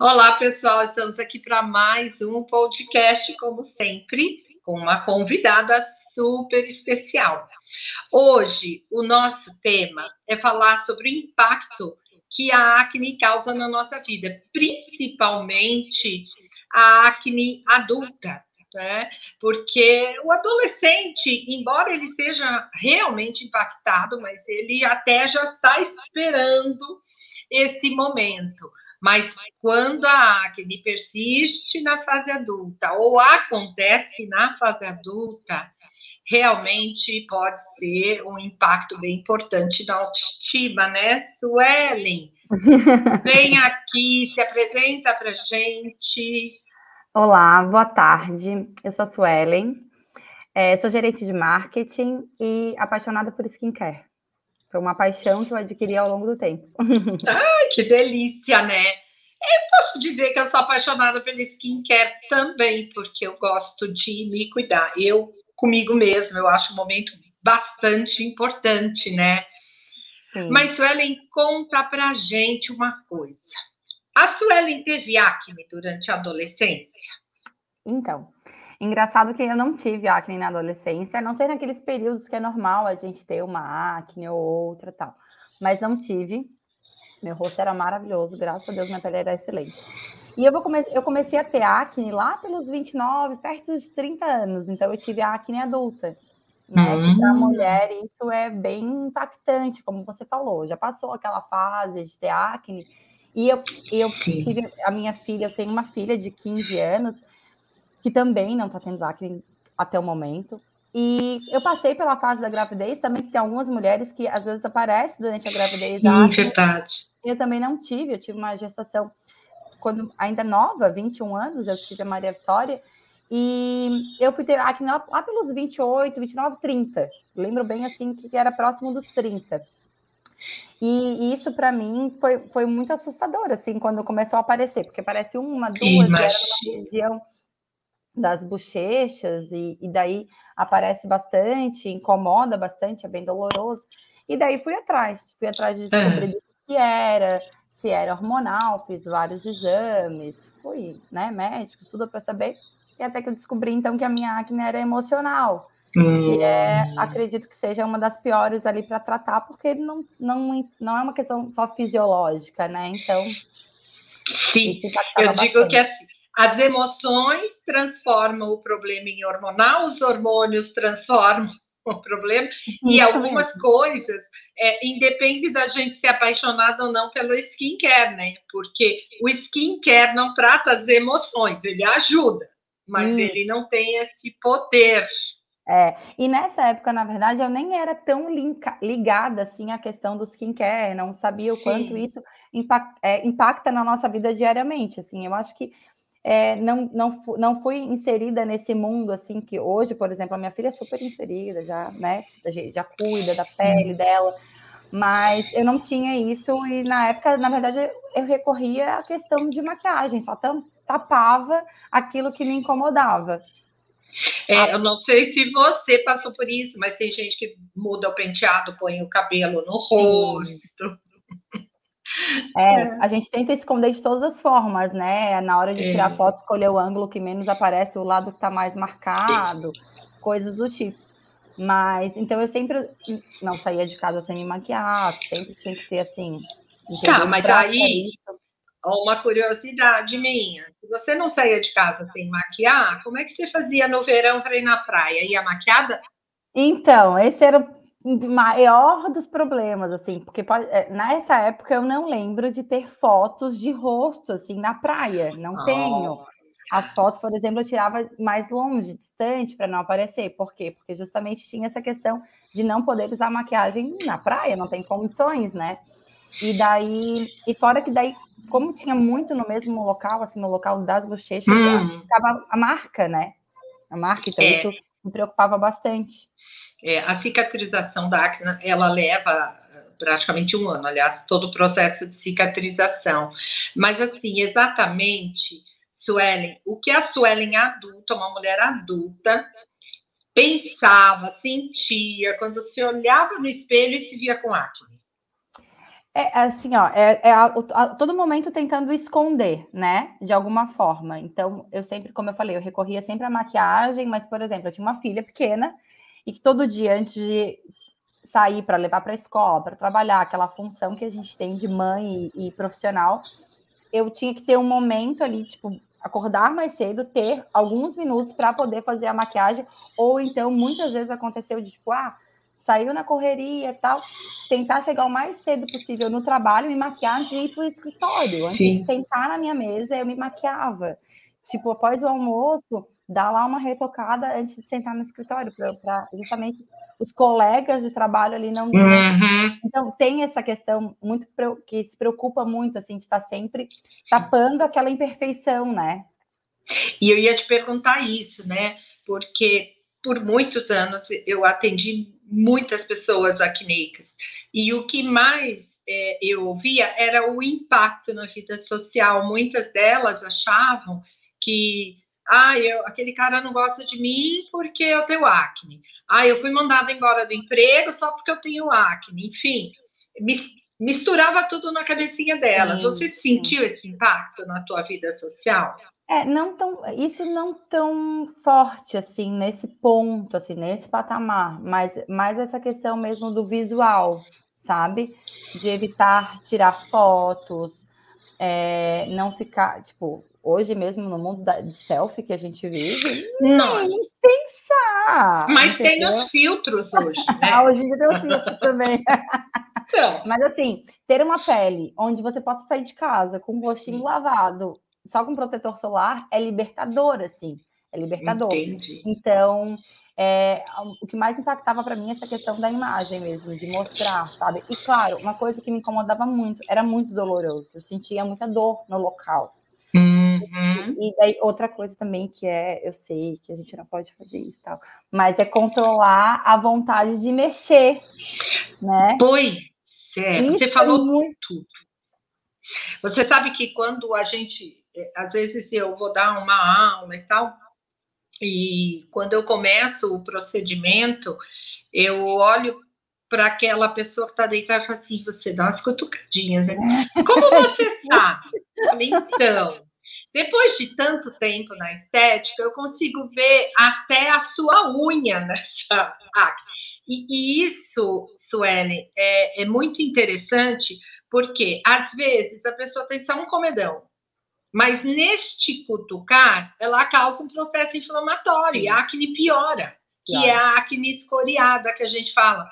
Olá, pessoal, estamos aqui para mais um podcast, como sempre, com uma convidada super especial. Hoje, o nosso tema é falar sobre o impacto que a acne causa na nossa vida, principalmente a acne adulta, né? Porque o adolescente, embora ele seja realmente impactado, mas ele até já está esperando esse momento. Mas quando a acne persiste na fase adulta ou acontece na fase adulta, realmente pode ser um impacto bem importante na autoestima, né, Suelen? Vem aqui, se apresenta para gente. Olá, boa tarde. Eu sou a Suelen, é, sou gerente de marketing e apaixonada por skincare. Foi uma paixão que eu adquiri ao longo do tempo. Ai, que delícia, né? Eu posso dizer que eu sou apaixonada pelo skincare também, porque eu gosto de me cuidar. Eu, comigo mesma, eu acho um momento bastante importante, né? Sim. Mas, Suelen, conta pra gente uma coisa. A Suelen teve acne durante a adolescência? Então, Engraçado que eu não tive acne na adolescência, a não ser naqueles períodos que é normal a gente ter uma acne ou outra tal. Mas não tive. Meu rosto era maravilhoso, graças a Deus minha pele era excelente. E eu, come eu comecei a ter acne lá pelos 29, perto dos 30 anos. Então eu tive acne adulta. Né? Hum. Para mulher isso é bem impactante, como você falou. Já passou aquela fase de ter acne. E eu, eu tive a minha filha, eu tenho uma filha de 15 anos que também não está tendo acne até o momento. E eu passei pela fase da gravidez também, que tem algumas mulheres que às vezes aparecem durante a gravidez. Sim, acne. verdade. Eu também não tive, eu tive uma gestação quando ainda nova, 21 anos, eu tive a Maria Vitória, e eu fui ter acne lá, lá pelos 28, 29, 30. Lembro bem assim que era próximo dos 30. E isso para mim foi, foi muito assustador, assim, quando começou a aparecer, porque parece uma, duas, Sim, mas... era uma região das bochechas, e, e, daí aparece bastante, incomoda bastante, é bem doloroso. E daí fui atrás, fui atrás de descobrir é. o que era, se era hormonal, fiz vários exames, fui, né, médico, estudo para saber, e até que eu descobri então que a minha acne era emocional, hum. que é, hum. acredito que seja uma das piores ali para tratar, porque não, não, não é uma questão só fisiológica, né? Então, Sim, eu digo bastante. que assim, as emoções transformam o problema em hormonal, os hormônios transformam o problema, e algumas mesmo. coisas, é, independe da gente ser apaixonada ou não pelo skincare, né? Porque o skincare não trata as emoções, ele ajuda, mas ele não tem esse poder. É, e nessa época, na verdade, eu nem era tão linka, ligada assim à questão do skincare, não sabia o Sim. quanto isso impacta, é, impacta na nossa vida diariamente. Assim, eu acho que é, não, não, não fui inserida nesse mundo assim que hoje, por exemplo, a minha filha é super inserida, já, né? Já cuida da pele dela, mas eu não tinha isso e na época, na verdade, eu recorria à questão de maquiagem, só tapava aquilo que me incomodava. É, eu não sei se você passou por isso, mas tem gente que muda o penteado, põe o cabelo no rosto. É, é, a gente tenta esconder de todas as formas, né? Na hora de é. tirar foto, escolher o ângulo que menos aparece, o lado que está mais marcado, coisas do tipo. Mas, então eu sempre não saía de casa sem me maquiar, sempre tinha que ter assim. Tá, mas aí, uma curiosidade minha: se você não saía de casa sem maquiar, como é que você fazia no verão para ir na praia? Ia maquiada? Então, esse era maior dos problemas, assim, porque pode, é, nessa época eu não lembro de ter fotos de rosto, assim, na praia, não oh. tenho. As fotos, por exemplo, eu tirava mais longe, distante, para não aparecer. Por quê? Porque justamente tinha essa questão de não poder usar maquiagem na praia, não tem condições, né? E daí, e fora que daí, como tinha muito no mesmo local, assim, no local das bochechas, hum. ficava a marca, né? A marca, então é. isso me preocupava bastante. É, a cicatrização da acne, ela leva eh, praticamente um ano, aliás, todo o processo de cicatrização. Mas, assim, exatamente, Suelen, o que a Suelen adulta, uma mulher adulta, pensava, sentia, quando se olhava no espelho e se via com acne? É assim, ó, é, é a, a, todo momento tentando esconder, né? De alguma forma. Então, eu sempre, como eu falei, eu recorria sempre à maquiagem, mas, por exemplo, eu tinha uma filha pequena e que todo dia, antes de sair para levar para a escola, para trabalhar, aquela função que a gente tem de mãe e, e profissional, eu tinha que ter um momento ali, tipo, acordar mais cedo, ter alguns minutos para poder fazer a maquiagem, ou então muitas vezes aconteceu de tipo, ah, saiu na correria e tal, tentar chegar o mais cedo possível no trabalho, me maquiar antes de ir para o escritório. Antes Sim. de sentar na minha mesa, eu me maquiava. Tipo, após o almoço, dar lá uma retocada antes de sentar no escritório, para justamente os colegas de trabalho ali não. Uhum. Então, tem essa questão muito que se preocupa muito, assim, de estar sempre tapando aquela imperfeição, né? E eu ia te perguntar isso, né? Porque por muitos anos eu atendi muitas pessoas acneicas. E o que mais é, eu ouvia era o impacto na vida social. Muitas delas achavam que ah, eu, aquele cara não gosta de mim porque eu tenho acne. Ah, eu fui mandada embora do emprego só porque eu tenho acne. Enfim, misturava tudo na cabecinha delas. Sim, Você sentiu sim. esse impacto na tua vida social? É, não tão, isso não tão forte assim nesse ponto, assim, nesse patamar, mas mais essa questão mesmo do visual, sabe? De evitar tirar fotos, é, não ficar, tipo, hoje mesmo no mundo da, de selfie que a gente vive, não nem pensar. Mas entendeu? tem os filtros hoje, né? Ah, hoje em dia tem os filtros também. Então. Mas assim, ter uma pele onde você possa sair de casa com o rostinho lavado, só com protetor solar é libertador, assim. É libertador. Entendi. Então, é, o que mais impactava para mim é essa questão da imagem mesmo, de mostrar, sabe? E claro, uma coisa que me incomodava muito, era muito doloroso. Eu sentia muita dor no local. Uhum. E daí outra coisa também que é, eu sei que a gente não pode fazer isso tal, mas é controlar a vontade de mexer, né? Pois é, isso você falou é muito. Você sabe que quando a gente é, às vezes eu vou dar uma aula e tal, e quando eu começo o procedimento, eu olho para aquela pessoa que está deitada e falo assim: você dá umas cutucadinhas, né? Como você sabe? Falei, então, depois de tanto tempo na estética, eu consigo ver até a sua unha nessa acne. E, e isso, Suelen, é, é muito interessante, porque às vezes a pessoa tem só um comedão, mas neste cutucar, ela causa um processo inflamatório, Sim. e a acne piora, que claro. é a acne escoriada que a gente fala.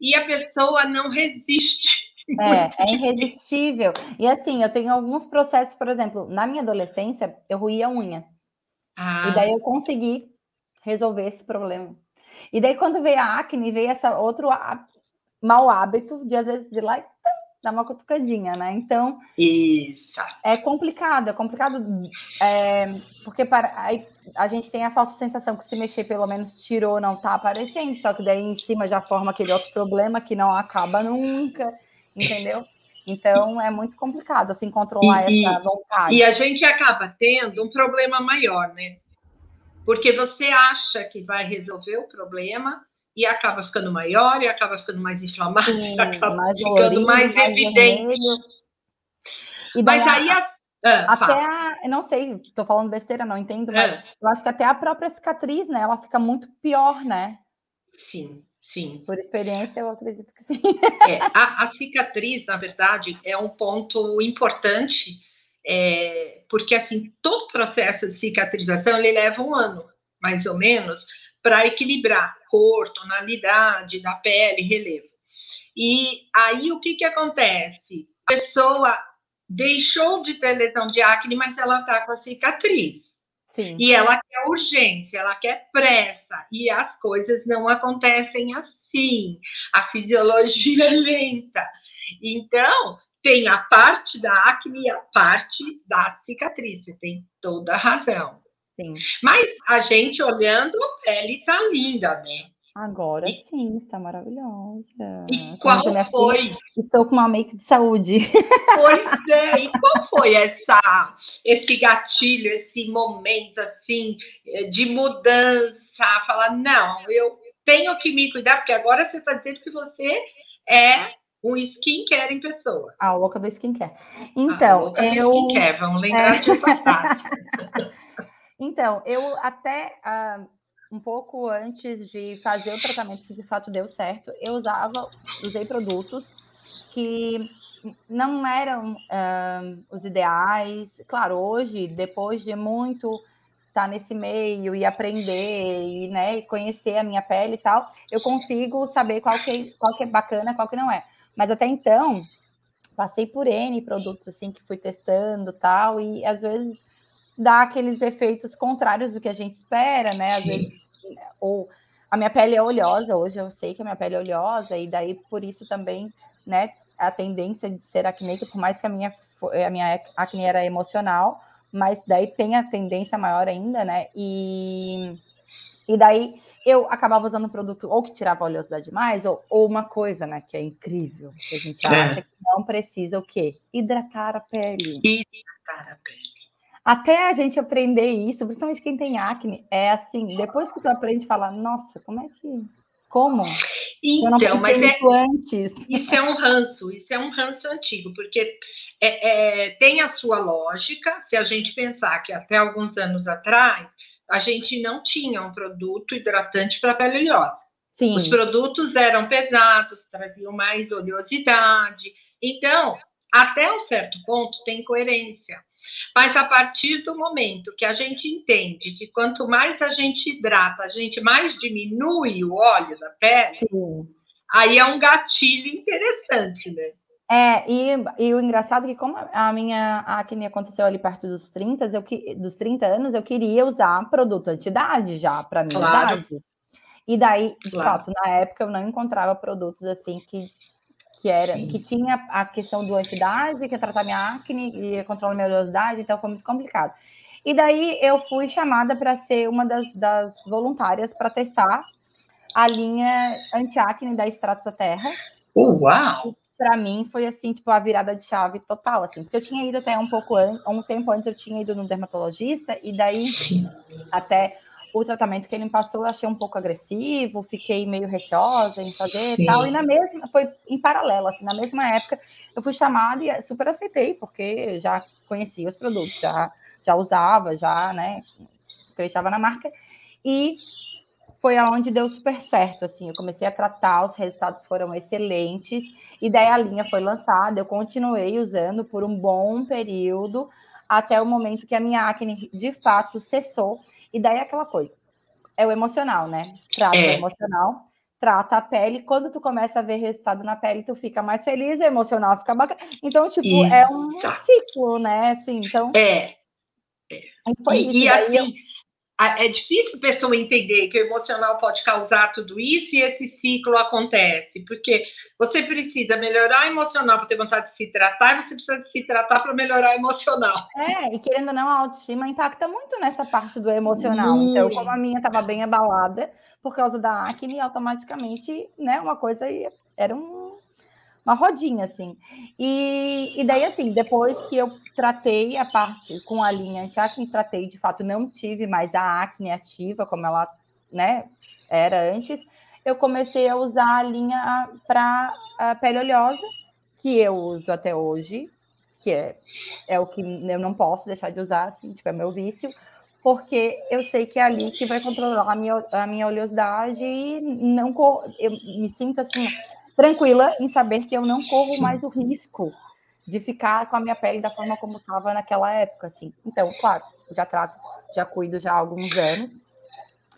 E a pessoa não resiste. É, é irresistível. E assim, eu tenho alguns processos, por exemplo, na minha adolescência, eu ruía a unha. Ah. E daí eu consegui resolver esse problema. E daí, quando veio a acne, veio esse outro mau hábito de, às vezes, de lá dar uma cutucadinha, né? Então, Isso. é complicado, é complicado, é, porque para, aí, a gente tem a falsa sensação que se mexer, pelo menos tirou, não tá aparecendo, só que daí em cima já forma aquele outro problema que não acaba nunca, entendeu? Então, é muito complicado, assim, controlar e, essa vontade. E a gente acaba tendo um problema maior, né? Porque você acha que vai resolver o problema, e acaba ficando maior, e acaba ficando mais inflamado, Sim, acaba mais ficando mais, mais evidente. Mas aí a, ah, até a, eu não sei, estou falando besteira, não entendo, mas é. eu acho que até a própria cicatriz, né, ela fica muito pior, né? Sim, sim. Por experiência, eu acredito que sim. É, a, a, cicatriz, na verdade, é um ponto importante, é, porque assim todo processo de cicatrização ele leva um ano, mais ou menos, para equilibrar cor, tonalidade da pele, relevo. E aí o que, que acontece? A pessoa deixou de ter lesão de acne, mas ela está com a cicatriz. Sim. E ela quer urgência, ela quer pressa, e as coisas não acontecem assim. A fisiologia é lenta. Então, tem a parte da acne e a parte da cicatriz. Você tem toda a razão. Sim. Mas a gente olhando, a pele tá linda, né? Agora e... sim, está maravilhosa. E qual foi? Filha, estou com uma make de saúde. Pois é, e qual foi essa, esse gatilho, esse momento assim de mudança? Falar, não, eu tenho que me cuidar, porque agora você está dizendo que você é um skincare em pessoa. A louca do skincare. Então, a louca eu... do skincare, vamos lembrar é... disso Então, eu até uh, um pouco antes de fazer o tratamento que de fato deu certo, eu usava, usei produtos que não eram uh, os ideais. Claro, hoje, depois de muito estar tá nesse meio e aprender e né, conhecer a minha pele e tal, eu consigo saber qual que, qual que é bacana, qual que não é. Mas até então, passei por N produtos assim que fui testando tal, e às vezes dá aqueles efeitos contrários do que a gente espera, né? Às vezes, ou a minha pele é oleosa, hoje eu sei que a minha pele é oleosa, e daí por isso também, né, a tendência de ser acneica, por mais que a minha, a minha acne era emocional, mas daí tem a tendência maior ainda, né? E, e daí eu acabava usando um produto ou que tirava oleosidade mais, ou, ou uma coisa, né, que é incrível, que a gente é. acha que não precisa o quê? Hidratar a pele. Hidratar a pele. Até a gente aprender isso, principalmente quem tem acne, é assim, depois que tu aprende a falar, nossa, como é que. Como? Então, Eu não mas é, isso antes. Isso é um ranço, isso é um ranço antigo, porque é, é, tem a sua lógica, se a gente pensar que até alguns anos atrás a gente não tinha um produto hidratante para pele oleosa. Sim. Os produtos eram pesados, traziam mais oleosidade. Então, até um certo ponto, tem coerência. Mas a partir do momento que a gente entende que quanto mais a gente hidrata, a gente mais diminui o óleo da pele, Sim. aí é um gatilho interessante, né? É, e, e o engraçado é que como a minha acne aconteceu ali perto dos 30, eu, dos 30 anos, eu queria usar produto anti-idade já para minha claro. idade. E daí, de claro. fato, na época eu não encontrava produtos assim que que era Sim. que tinha a questão do antidade, que ia tratar minha acne e controlar minha oleosidade, então foi muito complicado. E daí eu fui chamada para ser uma das, das voluntárias para testar a linha anti-acne da Extratos da Terra. uau! Para mim foi assim, tipo, a virada de chave total, assim, porque eu tinha ido até um pouco antes, um tempo antes eu tinha ido no dermatologista e daí até o tratamento que ele me passou eu achei um pouco agressivo, fiquei meio receosa em fazer Sim. e tal. E na mesma, foi em paralelo, assim, na mesma época, eu fui chamada e super aceitei, porque já conhecia os produtos, já, já usava, já, né, acreditava na marca. E foi aonde deu super certo, assim, eu comecei a tratar, os resultados foram excelentes, e daí a linha foi lançada, eu continuei usando por um bom período, até o momento que a minha acne de fato cessou. E daí é aquela coisa, é o emocional, né? Trata é. o emocional, trata a pele. Quando tu começa a ver resultado na pele, tu fica mais feliz, o emocional fica bacana. Então, tipo, e... é um ciclo, né? Assim, então. É. é. Foi e, isso. E assim, eu é difícil a pessoa entender que o emocional pode causar tudo isso e esse ciclo acontece, porque você precisa melhorar o emocional para ter vontade de se tratar, e você precisa se tratar para melhorar o emocional. É, e querendo ou não, a autoestima impacta muito nessa parte do emocional. Hum. Então, como a minha estava bem abalada por causa da acne, automaticamente, né, uma coisa era um uma rodinha, assim. E, e daí, assim, depois que eu tratei a parte com a linha anti-acne, tratei, de fato, não tive mais a acne ativa, como ela, né, era antes, eu comecei a usar a linha para a pele oleosa, que eu uso até hoje, que é, é o que eu não posso deixar de usar, assim, tipo, é meu vício, porque eu sei que é ali que vai controlar a minha, a minha oleosidade e não eu me sinto assim tranquila em saber que eu não corro mais o risco de ficar com a minha pele da forma como estava naquela época, assim. Então, claro, já trato, já cuido já há alguns anos.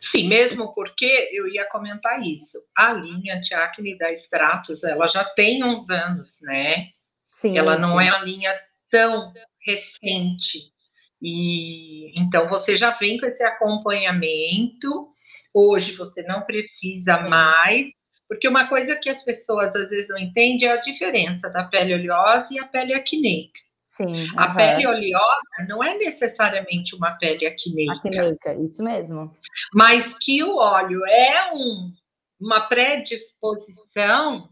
Sim, mesmo porque eu ia comentar isso. A linha de acne da Stratos, ela já tem uns anos, né? Sim. Ela não sim. é uma linha tão recente. E então você já vem com esse acompanhamento. Hoje você não precisa mais porque uma coisa que as pessoas às vezes não entendem é a diferença da pele oleosa e a pele acneica. Sim. A uhum. pele oleosa não é necessariamente uma pele acneica. Acneica, isso mesmo. Mas que o óleo é um, uma predisposição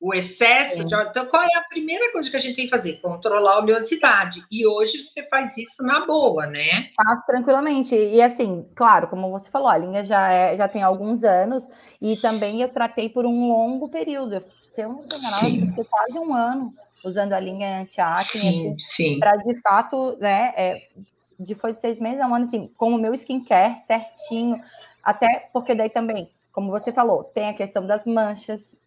o excesso de óleo. Então, qual é a primeira coisa que a gente tem que fazer? Controlar a oleosidade. E hoje você faz isso na boa, né? Faço tranquilamente. E assim, claro, como você falou, a linha já, é, já tem alguns anos e também eu tratei por um longo período. se eu não me engano, acho que ficou quase um ano usando a linha anti-acne, assim, para de fato, né, é, de foi de seis meses a um ano, assim, com o meu skincare certinho, até porque daí também, como você falou, tem a questão das manchas,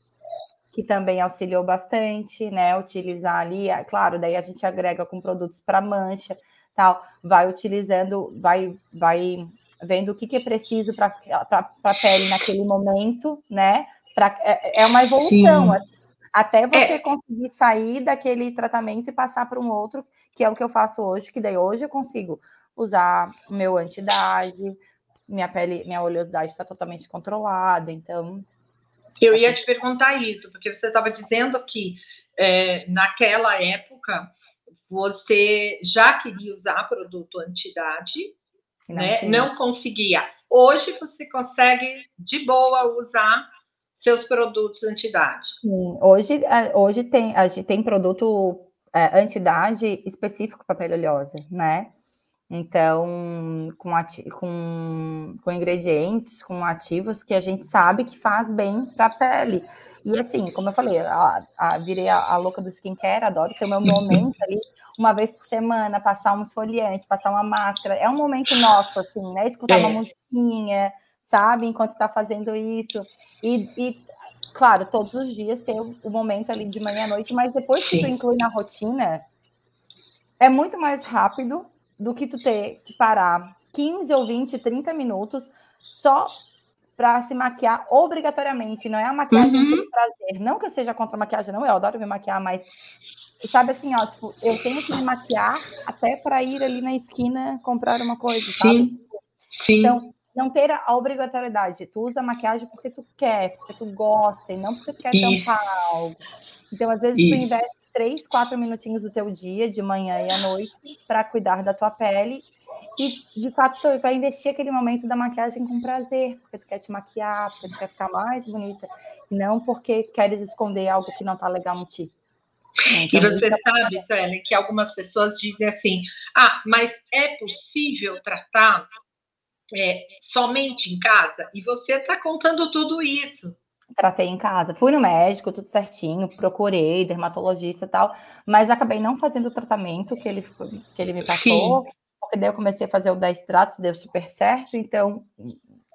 que também auxiliou bastante, né? Utilizar ali, é, claro, daí a gente agrega com produtos para mancha, tal, vai utilizando, vai, vai vendo o que, que é preciso para a pele naquele momento, né? Pra, é, é uma evolução, assim, até você é. conseguir sair daquele tratamento e passar para um outro, que é o que eu faço hoje, que daí hoje eu consigo usar meu anti-idade, minha pele, minha oleosidade está totalmente controlada, então. Eu ia te perguntar isso, porque você estava dizendo que é, naquela época você já queria usar produto anti-idade, né? não conseguia. Hoje você consegue de boa usar seus produtos anti-idade. Sim, hoje, hoje tem, a gente tem produto é, anti-idade específico para pele oleosa, né? Então, com, com, com ingredientes, com ativos que a gente sabe que faz bem para a pele. E assim, como eu falei, a, a, virei a, a, louca do skincare, adoro ter o meu momento ali, uma vez por semana, passar um esfoliante, passar uma máscara. É um momento nosso, assim, né? Escutar é. uma musiquinha, sabe? Enquanto está fazendo isso. E, e, claro, todos os dias ter o, o momento ali de manhã à noite, mas depois Sim. que tu inclui na rotina, é muito mais rápido do que tu ter que parar 15 ou 20, 30 minutos só para se maquiar obrigatoriamente. Não é a maquiagem uhum. por prazer. Não que eu seja contra a maquiagem, não. Eu adoro me maquiar, mas sabe assim, ó, tipo, eu tenho que me maquiar até para ir ali na esquina comprar uma coisa, sabe? Sim. Então, não ter a obrigatoriedade. Tu usa maquiagem porque tu quer, porque tu gosta, e não porque tu quer Isso. tampar algo. Então, às vezes, Isso. tu investe três, quatro minutinhos do teu dia, de manhã e à noite, para cuidar da tua pele. E, de fato, tu vai investir aquele momento da maquiagem com prazer, porque tu quer te maquiar, porque tu quer ficar mais bonita, e não porque queres esconder algo que não tá legal no ti. Então, e você sabe, Suelen, que algumas pessoas dizem assim: ah, mas é possível tratar é, somente em casa? E você está contando tudo isso. Tratei em casa. Fui no médico, tudo certinho, procurei dermatologista e tal, mas acabei não fazendo o tratamento que ele, que ele me passou, Sim. porque daí eu comecei a fazer o 10 tratos, deu super certo, então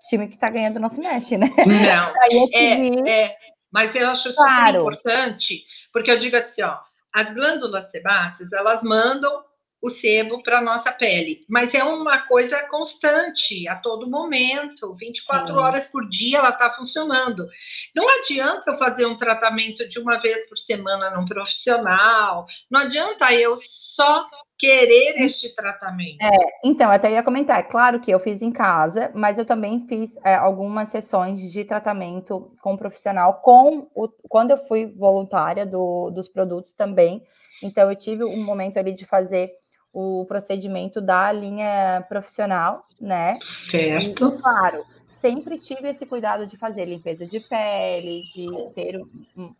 time que tá ganhando não se mexe, né? Não. é, é, mas eu acho claro. super importante, porque eu digo assim, ó, as glândulas sebáceas, elas mandam o sebo para a nossa pele. Mas é uma coisa constante, a todo momento, 24 Sim. horas por dia ela está funcionando. Não adianta eu fazer um tratamento de uma vez por semana num profissional, não adianta eu só querer este tratamento. É, então, até ia comentar, é claro que eu fiz em casa, mas eu também fiz é, algumas sessões de tratamento com profissional, com o, quando eu fui voluntária do, dos produtos também. Então, eu tive um momento ali de fazer o procedimento da linha profissional, né? Certo. E, claro, sempre tive esse cuidado de fazer limpeza de pele, de ter um,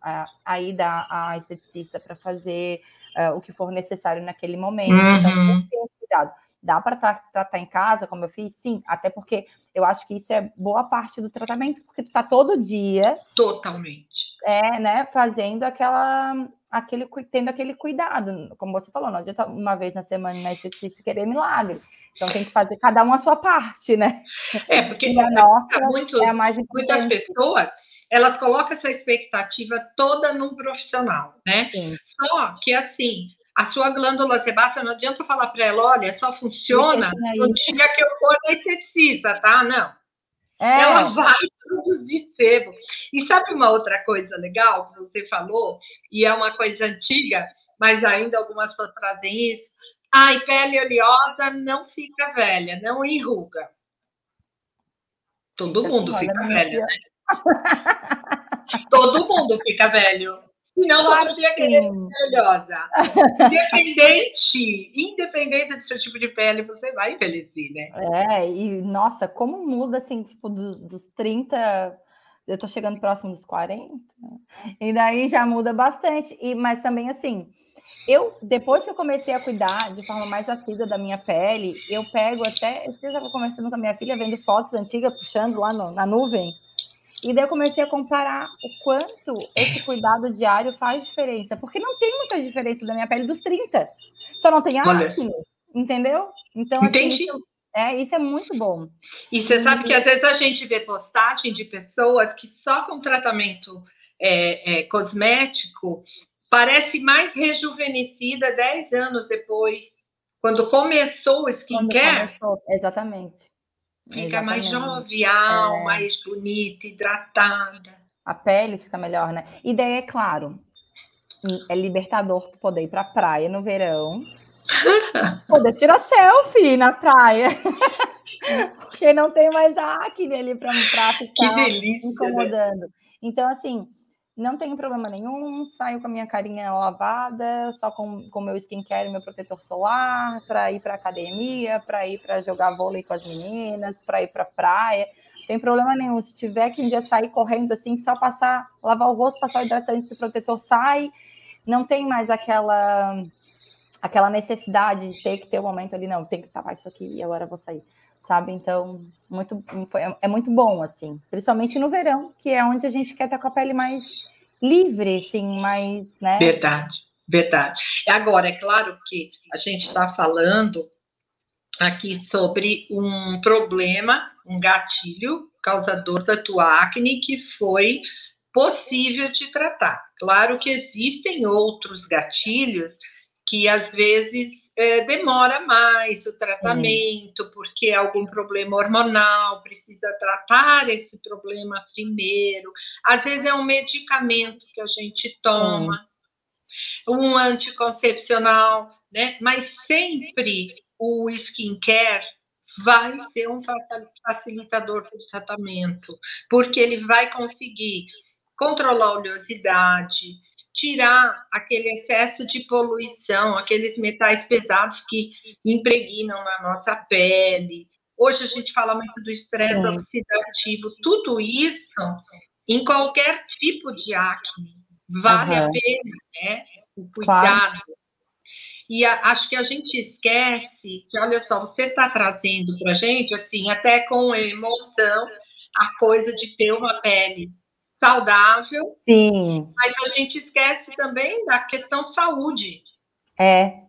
a, ida à esteticista para fazer uh, o que for necessário naquele momento. Então, uhum. Então, ter cuidado. Dá para tratar em casa, como eu fiz? Sim, até porque eu acho que isso é boa parte do tratamento, porque tu tá todo dia. Totalmente. É, né, fazendo aquela aquele, tendo aquele cuidado, como você falou, não adianta uma vez na semana na esteticista querer milagre. Então tem que fazer cada um a sua parte, né? É, porque a nossa muitos, é a mais importante. Muitas pessoas elas colocam essa expectativa toda num profissional, né? Sim. Só que assim, a sua glândula sebácea, não adianta falar para ela, olha, só funciona no dia que eu for na esteticista, tá? Não. É. Ela vai produzir sebo. E sabe uma outra coisa legal que você falou, e é uma coisa antiga, mas ainda algumas pessoas trazem isso? Ai, pele oleosa não fica velha, não enruga. Todo fica mundo fica velho, né? Todo mundo fica velho. Senão claro você ia querer oleosa. Independente, independente do seu tipo de pele, você vai envelhecer, né? É, e nossa, como muda assim, tipo, dos, dos 30 eu tô chegando próximo dos 40, e daí já muda bastante. E, mas também assim, eu, depois que eu comecei a cuidar de forma mais assídua da minha pele, eu pego até. Esse dia eu estava conversando com a minha filha, vendo fotos antigas, puxando lá no, na nuvem. E daí eu comecei a comparar o quanto esse cuidado diário faz diferença, porque não tem muita diferença da minha pele dos 30. Só não tem acne, entendeu? Então, assim, isso, é, isso é muito bom. E você e... sabe que às vezes a gente vê postagem de pessoas que só com tratamento é, é, cosmético parece mais rejuvenescida 10 anos depois, quando começou o skincare. Começou, exatamente. Fica mais jovial, é... mais bonita, hidratada. A pele fica melhor, né? E daí, é claro, é libertador tu poder ir pra praia no verão, poder tirar selfie na praia. Porque não tem mais acne ali para ficar que delícia, né? incomodando. Né? Então, assim, não tenho problema nenhum, saio com a minha carinha lavada, só com o meu skincare e meu protetor solar, para ir para academia, para ir para jogar vôlei com as meninas, para ir para praia. Não tem problema nenhum. Se tiver que um dia sair correndo assim, só passar, lavar o rosto, passar o hidratante do protetor, sai. Não tem mais aquela aquela necessidade de ter que ter um momento ali, não, tem que tapar isso aqui e agora vou sair sabe? Então, muito, é muito bom, assim, principalmente no verão, que é onde a gente quer estar com a pele mais livre, assim, mais, né? Verdade, verdade. Agora, é claro que a gente está falando aqui sobre um problema, um gatilho causador da tua acne que foi possível de tratar. Claro que existem outros gatilhos que às vezes é, demora mais o tratamento, Sim. porque algum problema hormonal, precisa tratar esse problema primeiro. Às vezes é um medicamento que a gente toma, Sim. um anticoncepcional, né? Mas sempre o skincare vai ser um facilitador do tratamento, porque ele vai conseguir controlar a oleosidade, tirar aquele excesso de poluição, aqueles metais pesados que impregnam na nossa pele. Hoje a gente fala muito do estresse oxidativo. Tudo isso, em qualquer tipo de acne, vale uhum. a pena, né? O cuidado. Claro. E a, acho que a gente esquece que, olha só, você está trazendo para a gente, assim, até com emoção, a coisa de ter uma pele saudável. Sim. Mas a gente esquece também da questão saúde. É,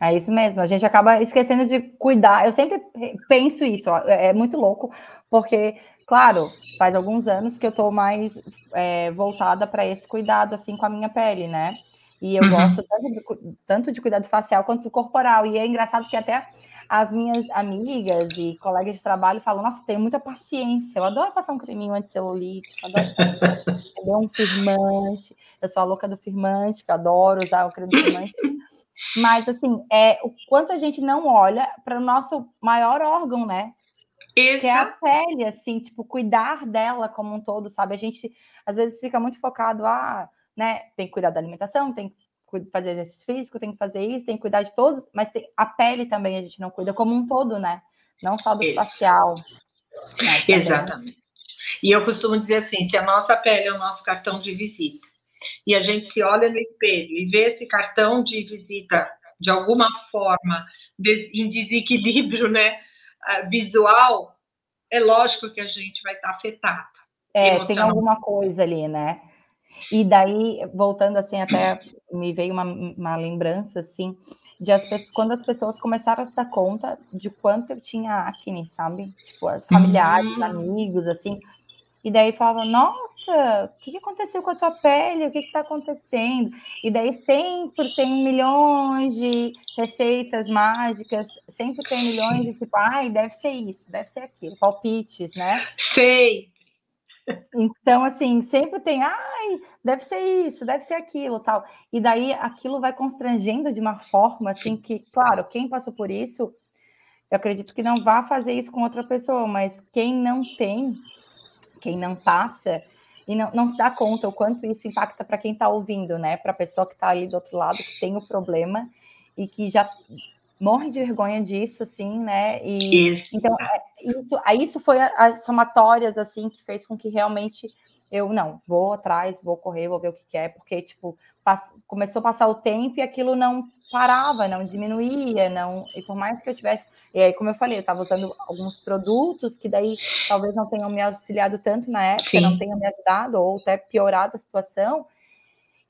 é isso mesmo. A gente acaba esquecendo de cuidar. Eu sempre penso isso, ó, é, é muito louco, porque, claro, faz alguns anos que eu tô mais é, voltada para esse cuidado, assim, com a minha pele, né? E eu uhum. gosto tanto de, tanto de cuidado facial quanto do corporal. E é engraçado que até as minhas amigas e colegas de trabalho falam: Nossa, tenho muita paciência. Eu adoro passar um creminho anticelulítico, adoro passar um firmante. Eu sou a louca do firmante, que adoro usar o creme firmante. Mas, assim, é o quanto a gente não olha para o nosso maior órgão, né? Essa... Que é a pele, assim, tipo, cuidar dela como um todo, sabe? A gente, às vezes, fica muito focado, ah, né? Tem que cuidar da alimentação, tem que fazer exercício físico, tem que fazer isso, tem que cuidar de todos, mas tem, a pele também a gente não cuida como um todo, né? Não só do isso. facial. Exatamente. E eu costumo dizer assim: se a nossa pele é o nosso cartão de visita, e a gente se olha no espelho e vê esse cartão de visita de alguma forma em desequilíbrio né, visual, é lógico que a gente vai estar afetado. É, tem alguma coisa ali, né? E daí, voltando assim, até me veio uma, uma lembrança, assim, de as pessoas, quando as pessoas começaram a se dar conta de quanto eu tinha acne, sabe? Tipo, as familiares, uhum. amigos, assim. E daí falavam, nossa, o que aconteceu com a tua pele? O que está acontecendo? E daí sempre tem milhões de receitas mágicas, sempre tem milhões de tipo, ai, deve ser isso, deve ser aquilo, palpites, né? Sei. Então, assim, sempre tem, ai, deve ser isso, deve ser aquilo, tal. E daí aquilo vai constrangendo de uma forma, assim, que, claro, quem passou por isso, eu acredito que não vá fazer isso com outra pessoa, mas quem não tem, quem não passa e não, não se dá conta o quanto isso impacta para quem está ouvindo, né? Para a pessoa que está ali do outro lado, que tem o problema e que já morre de vergonha disso, assim, né? E isso. então é, isso, isso foi as somatórias assim que fez com que realmente eu não vou atrás, vou correr, vou ver o que, que é, porque tipo pass, começou a passar o tempo e aquilo não parava, não diminuía, não. E por mais que eu tivesse. E aí, como eu falei, eu estava usando alguns produtos que daí talvez não tenham me auxiliado tanto na época, Sim. não tenham me ajudado, ou até piorado a situação.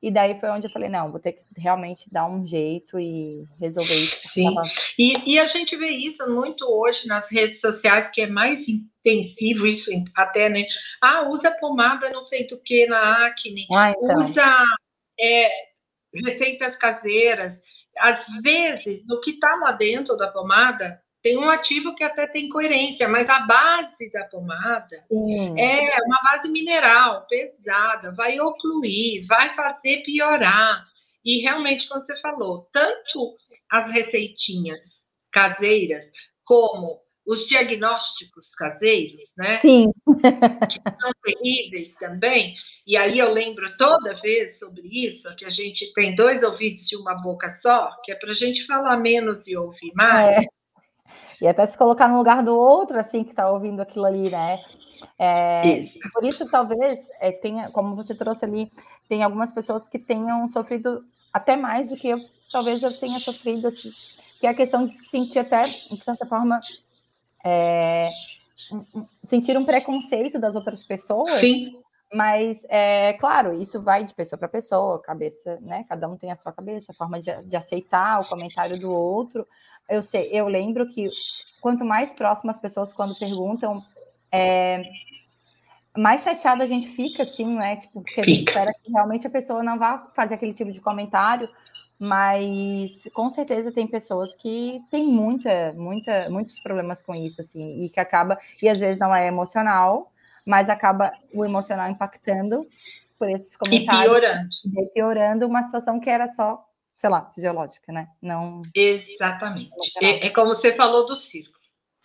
E daí foi onde eu falei, não, vou ter que realmente dar um jeito e resolver isso. Sim. Tava... E, e a gente vê isso muito hoje nas redes sociais, que é mais intensivo isso até, né? Ah, usa pomada não sei do que na acne, ah, então. usa é, receitas caseiras. Às vezes, o que está lá dentro da pomada tem um ativo que até tem coerência, mas a base da pomada Sim. é uma base mineral pesada, vai ocluir, vai fazer piorar. E realmente, como você falou, tanto as receitinhas caseiras como os diagnósticos caseiros, né? Sim. que são terríveis também. E aí eu lembro toda vez sobre isso, que a gente tem dois ouvidos e uma boca só, que é para a gente falar menos e ouvir mais. É. E até se colocar no lugar do outro, assim, que está ouvindo aquilo ali, né? É, isso. Por isso, talvez, é, tenha, como você trouxe ali, tem algumas pessoas que tenham sofrido até mais do que eu, talvez eu tenha sofrido, assim, que é a questão de se sentir até, de certa forma, é, sentir um preconceito das outras pessoas. Sim. Mas, é claro, isso vai de pessoa para pessoa, cabeça, né? Cada um tem a sua cabeça, a forma de, de aceitar o comentário do outro. Eu sei, eu lembro que quanto mais próximas as pessoas quando perguntam, é, mais chateada a gente fica, assim, né? Tipo, porque a gente espera que realmente a pessoa não vá fazer aquele tipo de comentário, mas com certeza tem pessoas que têm muita, muita, muitos problemas com isso, assim, e que acaba, e às vezes não é emocional, mas acaba o emocional impactando por esses comentários. E piorando. E piorando uma situação que era só, sei lá, fisiológica, né? Não. Exatamente. É, é como você falou do circo.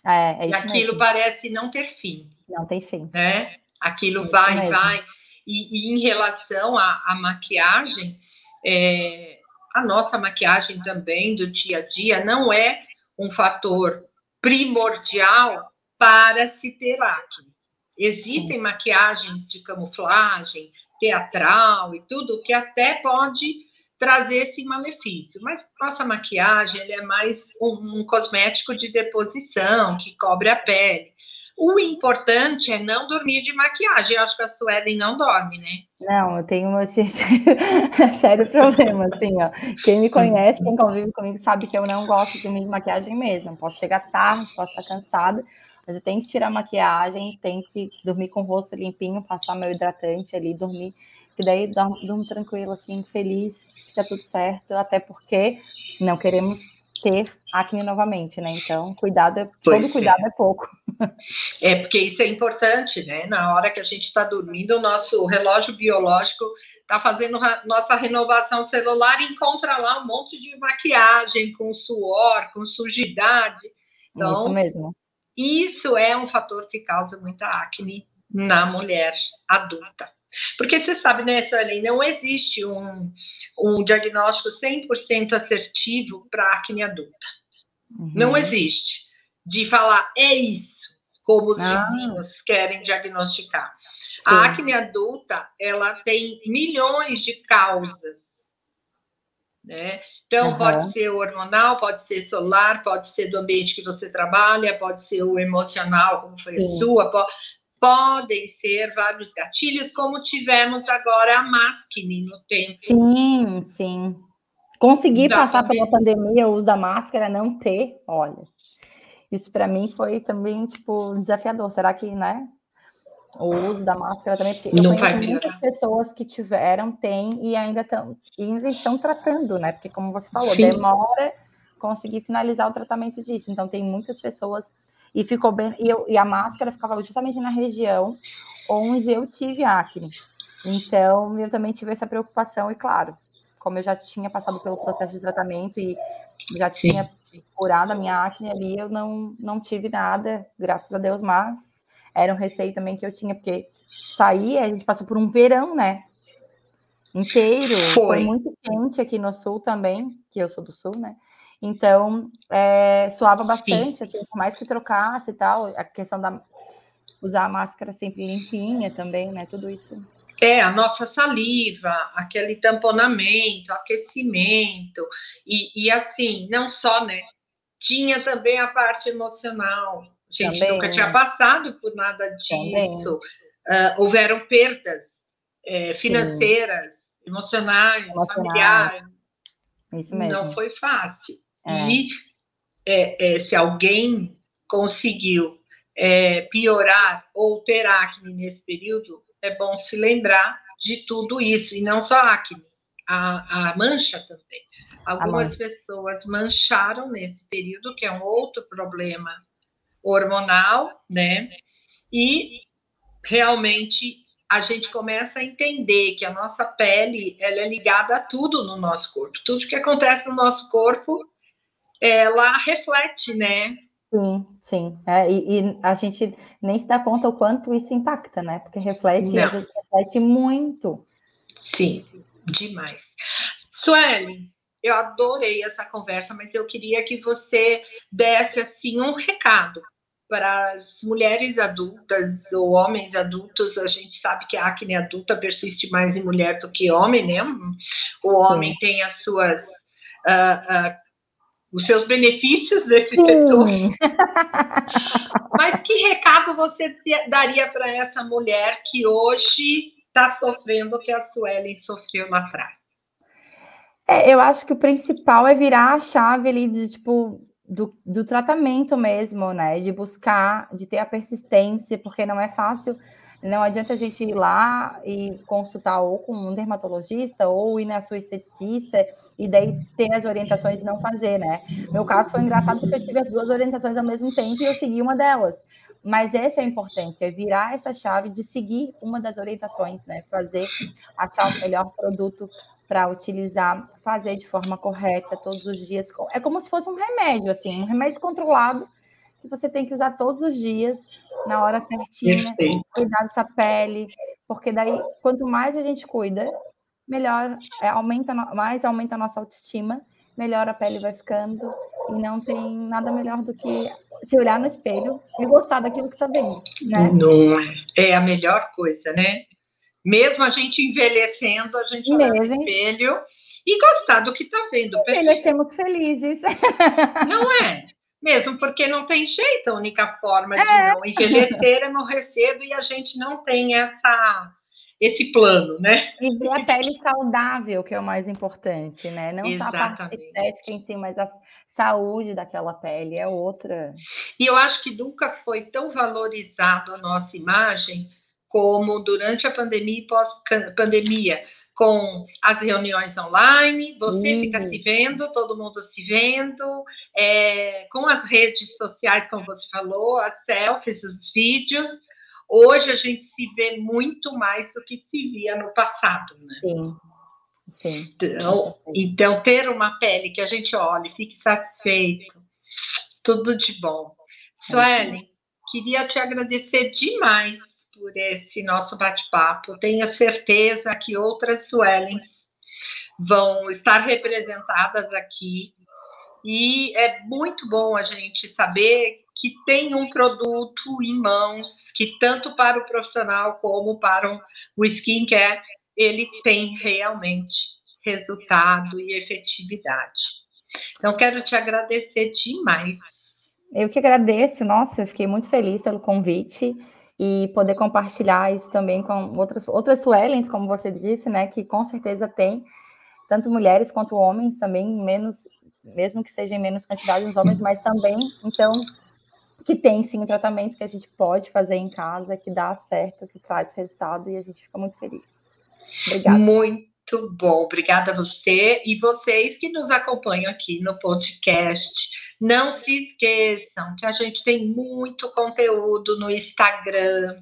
É, é isso aquilo mesmo. parece não ter fim. Não tem fim. Né? Aquilo é vai, mesmo. vai. E, e, em relação à, à maquiagem, é, a nossa maquiagem também do dia a dia não é um fator primordial para se ter acne. Existem Sim. maquiagens de camuflagem, teatral e tudo que até pode trazer esse malefício, mas nossa maquiagem ele é mais um, um cosmético de deposição que cobre a pele. O importante é não dormir de maquiagem. Eu acho que a Suelen não dorme, né? Não, eu tenho esse sério problema, assim, ó. Quem me conhece, quem convive comigo, sabe que eu não gosto de dormir de maquiagem mesmo. Posso chegar tarde, posso estar cansada, mas eu tenho que tirar a maquiagem, tenho que dormir com o rosto limpinho, passar meu hidratante ali, dormir, que daí durmo, durmo tranquilo, assim, feliz, que tá tudo certo, até porque não queremos ter acne novamente, né? Então, cuidado, é, todo é. cuidado é pouco. É, porque isso é importante, né? Na hora que a gente está dormindo, o nosso relógio biológico está fazendo nossa renovação celular e encontra lá um monte de maquiagem com suor, com sujidade. Então, isso mesmo. Isso é um fator que causa muita acne na mulher adulta. Porque você sabe, né, Suelen, não existe um, um diagnóstico 100% assertivo para acne adulta. Uhum. Não existe. De falar, é isso, como os ah. vizinhos querem diagnosticar. Sim. A acne adulta, ela tem milhões de causas. Né? Então, uhum. pode ser hormonal, pode ser solar, pode ser do ambiente que você trabalha, pode ser o emocional, como foi Sim. a sua, pode, podem ser vários gatilhos, como tivemos agora a máscara no tempo. Sim, sim. Conseguir da passar pandemia. pela pandemia, o uso da máscara, não ter, olha. Isso para mim foi também, tipo, desafiador. Será que, né? O uso da máscara também, porque eu não conheço muitas pessoas que tiveram, têm e ainda, estão ainda estão tratando, né? Porque, como você falou, Sim. demora conseguir finalizar o tratamento disso. Então, tem muitas pessoas e ficou bem. E, eu, e a máscara ficava justamente na região onde eu tive acne. Então, eu também tive essa preocupação, e claro, como eu já tinha passado pelo processo de tratamento e já tinha curado a minha acne ali, eu não, não tive nada, graças a Deus, mas era um receio também que eu tinha, porque sair, a gente passou por um verão, né? Inteiro, foi, foi muito quente aqui no sul também, que eu sou do sul, né? Então, é, suava bastante, assim, por mais que trocasse e tal, a questão da usar a máscara sempre limpinha também, né? Tudo isso. É, a nossa saliva, aquele tamponamento, aquecimento, e, e assim, não só, né? Tinha também a parte emocional. A gente também, nunca tinha passado por nada disso. Uh, houveram perdas é, financeiras, Sim. emocionais, familiares. Isso mesmo. Não foi fácil. É. E é, se alguém conseguiu piorar ou ter acne nesse período, é bom se lembrar de tudo isso, e não só acne, a, a mancha também. Algumas mancha. pessoas mancharam nesse período, que é um outro problema hormonal, né? E realmente a gente começa a entender que a nossa pele ela é ligada a tudo no nosso corpo. Tudo que acontece no nosso corpo, ela reflete, né? Sim, sim. É, e, e, a gente nem se dá conta o quanto isso impacta, né? Porque reflete, Não. às vezes reflete muito. Sim, demais. Sueli, eu adorei essa conversa, mas eu queria que você desse assim um recado para as mulheres adultas ou homens adultos. A gente sabe que a acne adulta persiste mais em mulher do que homem, né? O homem Sim. tem as suas uh, uh, os seus benefícios desse Sim. setor. Mas que recado você daria para essa mulher que hoje está sofrendo o que a Suelen sofreu lá atrás? É, eu acho que o principal é virar a chave ali de tipo do, do tratamento mesmo, né? De buscar, de ter a persistência, porque não é fácil não adianta a gente ir lá e consultar ou com um dermatologista ou ir na sua esteticista e daí ter as orientações e não fazer, né? Meu caso foi engraçado porque eu tive as duas orientações ao mesmo tempo e eu segui uma delas. Mas esse é importante, é virar essa chave de seguir uma das orientações, né? Fazer, achar o melhor produto para utilizar, fazer de forma correta todos os dias. É como se fosse um remédio, assim, um remédio controlado que você tem que usar todos os dias, na hora certinha, Perfeito. cuidar dessa pele, porque daí, quanto mais a gente cuida, melhor, é, aumenta, mais aumenta a nossa autoestima, melhor a pele vai ficando, e não tem nada melhor do que se olhar no espelho e gostar daquilo que está vendo, né? Não é, é a melhor coisa, né? Mesmo a gente envelhecendo, a gente olha no espelho e gostar do que está vendo. Envelhecemos felizes. Não é? Mesmo porque não tem jeito, a única forma de é. não envelhecer é morrer cedo e a gente não tem essa esse plano, né? E ver a pele saudável, que é o mais importante, né? Não Exatamente. só a parte estética em si, mas a saúde daquela pele é outra. E eu acho que nunca foi tão valorizado a nossa imagem como durante a pandemia e pós-pandemia com as reuniões online, você uhum. fica se vendo, todo mundo se vendo, é, com as redes sociais, como você falou, as selfies, os vídeos. Hoje a gente se vê muito mais do que se via no passado, né? Sim. Sim. Então, então, ter uma pele que a gente olhe, fique satisfeito, tudo de bom. É Suelen, queria te agradecer demais por esse nosso bate-papo. Tenho certeza que outras Suelens vão estar representadas aqui. E é muito bom a gente saber que tem um produto em mãos que tanto para o profissional como para o skincare ele tem realmente resultado e efetividade. Então quero te agradecer demais. Eu que agradeço, nossa, eu fiquei muito feliz pelo convite e poder compartilhar isso também com outras, outras Suelens, como você disse, né, que com certeza tem tanto mulheres quanto homens também, menos, mesmo que seja em menos quantidade os homens, mas também, então, que tem sim um tratamento que a gente pode fazer em casa, que dá certo, que traz resultado e a gente fica muito feliz. Obrigada. Muito bom, obrigada a você e vocês que nos acompanham aqui no podcast. Não se esqueçam que a gente tem muito conteúdo no Instagram.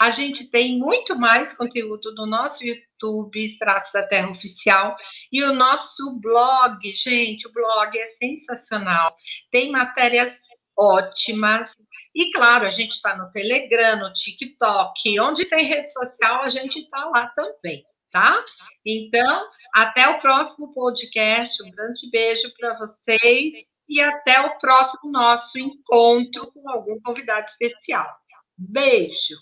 A gente tem muito mais conteúdo no nosso YouTube, Extratos da Terra Oficial, e o nosso blog, gente, o blog é sensacional. Tem matérias ótimas. E claro, a gente está no Telegram, no TikTok, onde tem rede social, a gente está lá também, tá? Então, até o próximo podcast. Um grande beijo para vocês e até o próximo nosso encontro com algum convidado especial. Beijo!